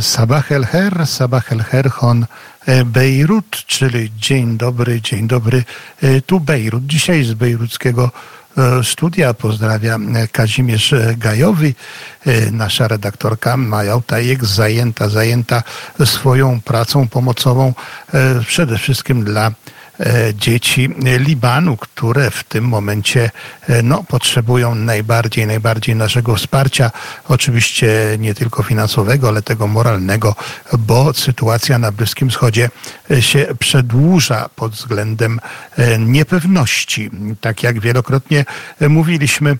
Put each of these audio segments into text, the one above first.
Sabah el Her, Sabah el Herhon Bejrut, czyli dzień dobry, dzień dobry, tu Bejrut. Dzisiaj z bejruckiego studia pozdrawia Kazimierz Gajowy, nasza redaktorka Maja Tajek, zajęta, zajęta swoją pracą pomocową przede wszystkim dla E, dzieci Libanu, które w tym momencie e, no, potrzebują najbardziej, najbardziej naszego wsparcia. Oczywiście nie tylko finansowego, ale tego moralnego, bo sytuacja na Bliskim Wschodzie e, się przedłuża pod względem niepewności. Tak jak wielokrotnie mówiliśmy,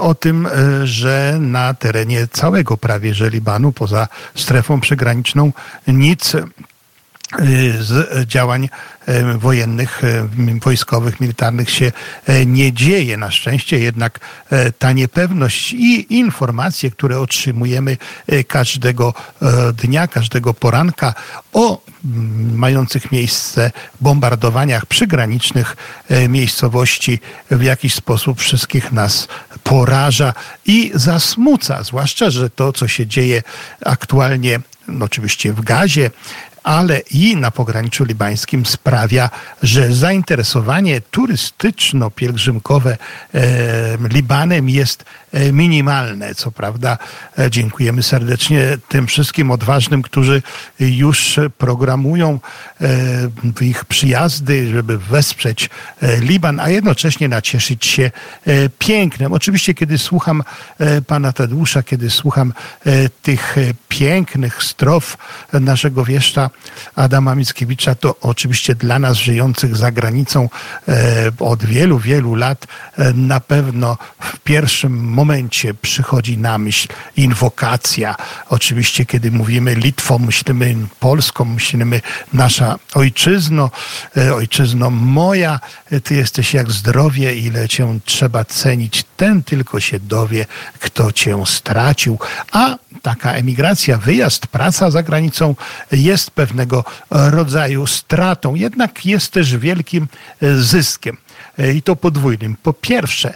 o tym, że na terenie całego prawie że Libanu, poza strefą przygraniczną, nic z działań E, wojennych, e, wojskowych, militarnych się nie dzieje. Na szczęście jednak ta niepewność i informacje, które otrzymujemy każdego dnia, każdego poranka o mających miejsce bombardowaniach przygranicznych miejscowości w jakiś sposób wszystkich nas poraża i zasmuca, zwłaszcza, że to, co się dzieje aktualnie no oczywiście w Gazie, ale i na pograniczu libańskim sprawia, że zainteresowanie turystyczno-pielgrzymkowe Libanem jest e, minimalne. Co prawda e, dziękujemy serdecznie tym wszystkim odważnym, którzy już programują e, ich przyjazdy, żeby wesprzeć Liban, a jednocześnie nacieszyć się pięknem. Oczywiście, kiedy słucham pana Tadeusza, kiedy słucham tych pięknych strof naszego wieszcza Adama Mickiewicza, to oczywiście dla nas żyjących za granicą e, od wielu, wielu lat e, na pewno w pierwszym momencie przychodzi na myśl inwokacja. Oczywiście, kiedy mówimy Litwą, myślimy Polską, myślimy nasza ojczyzno, e, ojczyzno moja, ty jesteś jak zdrowie, ile cię trzeba cenić, ten tylko się dowie, kto cię stracił. A taka emigracja, wyjazd, praca za granicą jest pewnego rodzaju stratą, jednak jest też wielkim zyskiem. I to podwójnym. Po pierwsze,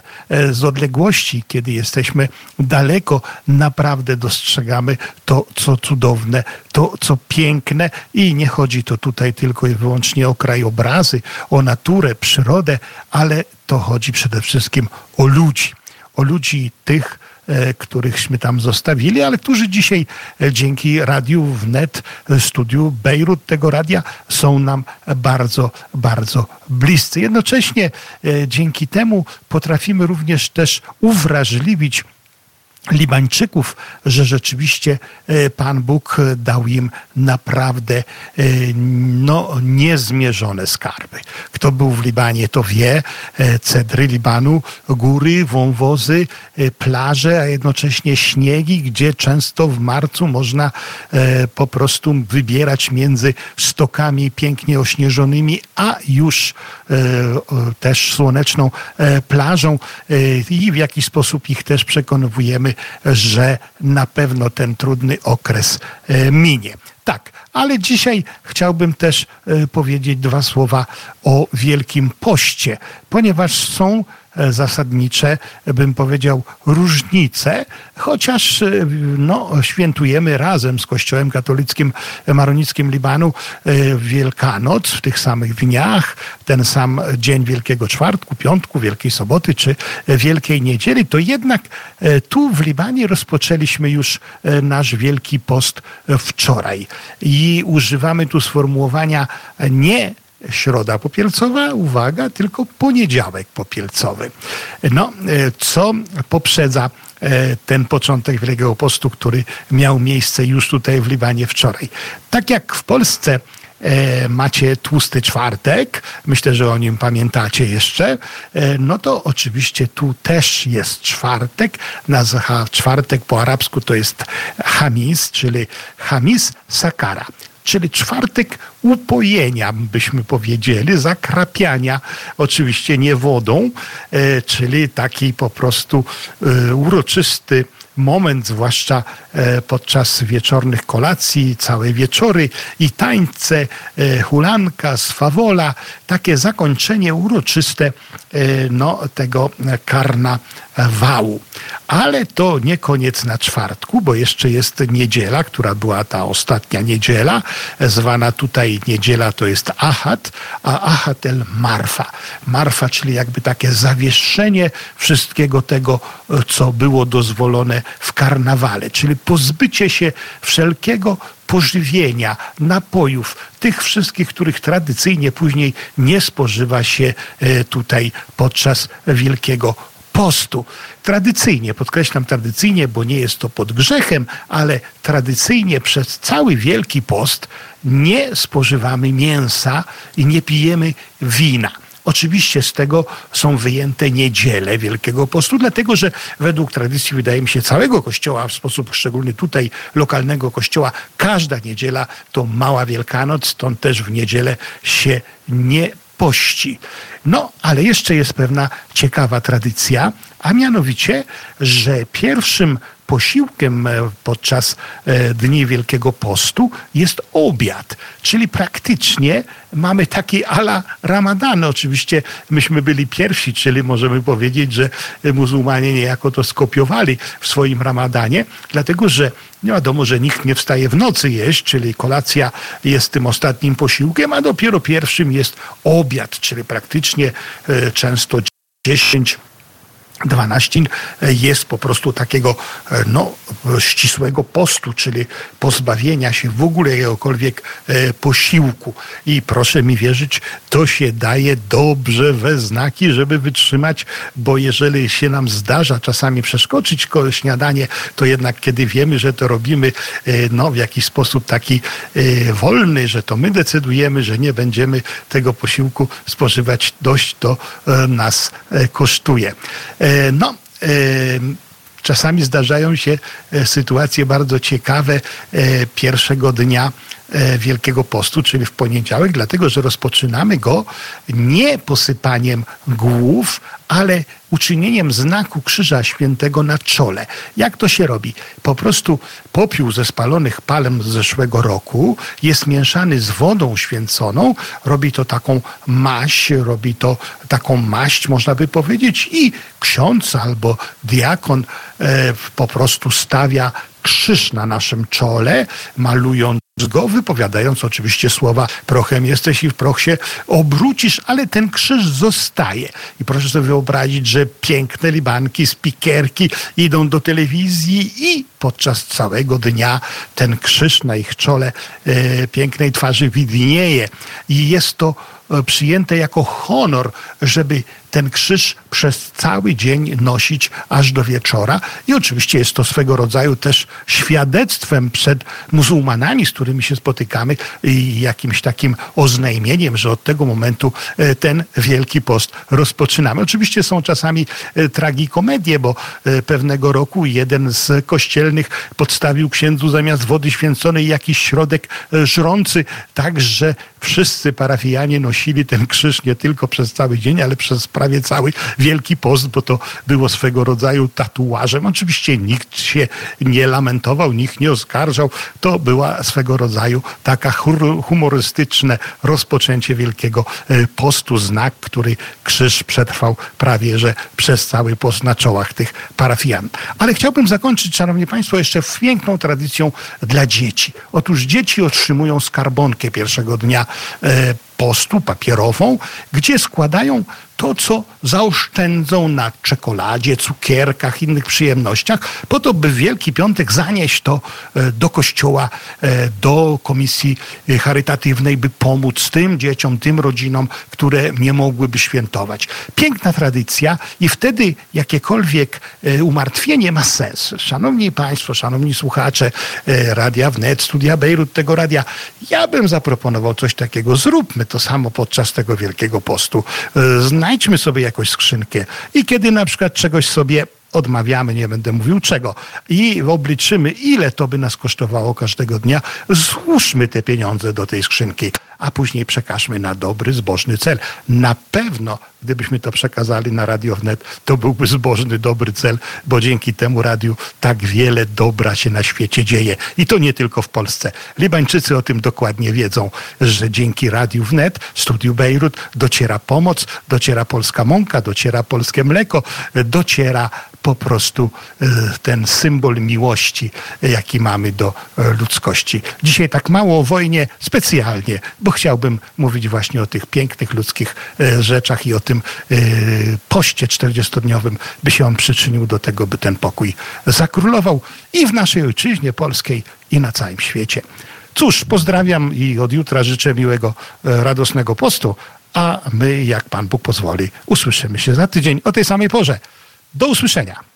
z odległości, kiedy jesteśmy daleko, naprawdę dostrzegamy to, co cudowne, to, co piękne, i nie chodzi to tutaj tylko i wyłącznie o krajobrazy, o naturę, przyrodę, ale to chodzi przede wszystkim o ludzi. O ludzi tych, którychśmy tam zostawili, ale którzy dzisiaj e, dzięki radiu wnet, e, studiu Bejrut tego radia są nam bardzo, bardzo bliscy. Jednocześnie dzięki temu potrafimy również też uwrażliwić Libańczyków, że rzeczywiście e, Pan Bóg dał im naprawdę e, no, niezmierzone skarby. Kto był w Libanie, to wie. E, cedry Libanu, góry, wąwozy, plaże, a jednocześnie śniegi, gdzie często w marcu można po prostu wybierać między stokami pięknie ośnieżonymi, a już też słoneczną plażą i w jakiś sposób ich też przekonujemy, że na pewno ten trudny okres e, minie. Tak, ale dzisiaj chciałbym też e, powiedzieć dwa słowa o Wielkim Poście, ponieważ są E, zasadnicze, bym powiedział, różnice, chociaż e, no, świętujemy razem z Kościołem katolickim maronickim Libanu e, Wielkanoc w tych samych dniach, ten sam dzień Wielkiego Czwartku, Piątku, Wielkiej Soboty czy Wielkiej Niedzieli, to jednak tu w Libanie rozpoczęliśmy już nasz Wielki Post wczoraj. I używamy tu sformułowania nie środa popielcowa, uwaga, tylko poniedziałek popielcowy. No, e, co poprzedza e, ten początek Wielkiego Postu, który miał miejsce już tutaj w Libanie wczoraj. Tak jak w Polsce e, macie tłusty czwartek, myślę, że o nim pamiętacie jeszcze, no to oczywiście tu też jest czwartek. Nazwa czwartek po arabsku to jest Hamis, czyli Hamis Sakara czyli czwartek upojenia, byśmy powiedzieli, zakrapiania, oczywiście nie wodą, e, czyli taki po prostu e, uroczysty moment, zwłaszcza e, podczas wieczornych kolacji, całe wieczory i tańce, hulanka, swawola, takie zakończenie uroczyste no, tego karnawału. Ale to nie koniec na czwartku, bo jeszcze jest niedziela, która była ta ostatnia niedziela, zwana tutaj niedziela to jest Ahad, a Ahad el Marfa. Marfa, czyli jakby takie zawieszenie wszystkiego tego, co było dozwolone w karnawale, czyli pozbycie się wszelkiego pożywienia, napojów, tych wszystkich, których tradycyjnie później nie spożywa się e, tutaj podczas Wielkiego Postu. Tradycyjnie, podkreślam tradycyjnie, bo nie jest to pod grzechem, ale tradycyjnie przez cały Wielki Post nie spożywamy mięsa i nie pijemy wina. Oczywiście z tego są wyjęte niedziele Wielkiego Postu, dlatego że według tradycji, wydaje mi się, całego Kościoła, w sposób szczególny tutaj lokalnego Kościoła, każda niedziela to mała Wielkanoc, stąd też w niedzielę się nie pości. No, ale jeszcze jest pewna ciekawa tradycja, a mianowicie, że pierwszym posiłkiem e, podczas e, Dni Wielkiego Postu jest obiad, czyli praktycznie mamy taki ala Ramadan. Oczywiście myśmy byli pierwsi, czyli możemy powiedzieć, że muzułmanie niejako to skopiowali w swoim Ramadanie, dlatego że nie wiadomo, że nikt nie wstaje w nocy jeść, czyli kolacja jest tym ostatnim posiłkiem, a dopiero pierwszym jest obiad, czyli praktycznie e, często 10 12 jest po prostu takiego e, no, ścisłego postu, czyli pozbawienia się w ogóle jakiegokolwiek e, posiłku. I proszę mi wierzyć, to się daje dobrze we znaki, żeby wytrzymać, bo jeżeli się nam zdarza czasami przeskoczyć śniadanie, to jednak kiedy wiemy, że to robimy e, no, w jakiś sposób taki wolny, że to my decydujemy, że nie będziemy tego posiłku spożywać, dość to nas kosztuje. E, no, e, czasami zdarzają się e, sytuacje bardzo ciekawe pierwszego dnia Wielkiego Postu, czyli w poniedziałek, dlatego że rozpoczynamy go nie posypaniem głów, ale uczynieniem znaku Krzyża Świętego na czole. Jak to się robi? Po prostu popiół ze spalonych palm z zeszłego roku jest mieszany z wodą święconą, robi to taką maść, robi to taką maść, można by powiedzieć, i ksiądz albo diakon e, po prostu stawia krzyż na naszym czole, malując go, wypowiadając oczywiście słowa prochem jesteś i w proch się obrócisz, ale ten krzyż zostaje. I proszę sobie wyobrazić, że piękne libanki, spikierki idą do telewizji i podczas całego dnia ten krzyż na ich czole e, pięknej twarzy widnieje. I jest to przyjęte jako honor, żeby ten krzyż przez cały dzień nosić aż do wieczora. I oczywiście jest to swego rodzaju też świadectwem przed muzułmanami, z którymi się spotykamy i jakimś takim oznajmieniem, że od tego momentu e, ten Wielki Post rozpoczynamy. Oczywiście są czasami e, tragikomedie, bo e, pewnego roku jeden z kościelnych podstawił księdzu zamiast wody święconej jakiś środek żrący, tak że wszyscy parafianie nosili ten krzyż nie tylko przez cały dzień, ale przez prawie cały Wielki Post, bo to było swego rodzaju tatuażem. Oczywiście nikt się nie lamentował, nikt nie oskarżał. To była swego rodzaju taka humorystyczne rozpoczęcie Wielkiego e, Postu, znak, który krzyż przetrwał prawie, że przez cały post na czołach tych parafian. Ale chciałbym zakończyć, Szanowni Państwo, jeszcze piękną tradycją dla dzieci. Otóż dzieci otrzymują skarbonkę pierwszego dnia e, postu papierową, gdzie składają to, co zaoszczędzą na czekoladzie, cukierkach, innych przyjemnościach, po to, by w Wielki Piątek zanieść to e, do kościoła, e, do komisji charytatywnej, by pomóc tym dzieciom, tym rodzinom, które nie mogłyby świętować. Piękna tradycja i wtedy jakiekolwiek e, umartwienie ma sens. Szanowni Państwo, szanowni słuchacze Radia Wnet, Studia Bejrut, tego radia, ja bym zaproponował coś takiego. Zróbmy to samo podczas tego Wielkiego Postu. Znajdźmy sobie jakąś skrzynkę i kiedy na przykład czegoś sobie odmawiamy, nie będę mówił czego, i obliczymy, ile to by nas kosztowało każdego dnia, złóżmy te pieniądze do tej skrzynki. A później przekażmy na dobry, zbożny cel. Na pewno, gdybyśmy to przekazali na Radio Wnet, to byłby zbożny, dobry cel, bo dzięki temu radiu tak wiele dobra się na świecie dzieje. I to nie tylko w Polsce. Libańczycy o tym dokładnie wiedzą, że dzięki Radiu Wnet, Studiu Bejrut dociera pomoc, dociera polska mąka, dociera polskie mleko, dociera po prostu e, ten symbol miłości, jaki mamy do e, ludzkości. Dzisiaj tak mało o wojnie specjalnie, bo chciałbym mówić właśnie o tych pięknych ludzkich e, rzeczach i o tym poście 40-dniowym, by się on przyczynił do tego, by ten pokój zakrólował i w naszej ojczyźnie polskiej, i na całym świecie. Cóż, pozdrawiam i od jutra życzę miłego, radosnego postu, a my, jak Pan Bóg pozwoli, usłyszymy się za tydzień o tej samej porze. Do usłyszenia.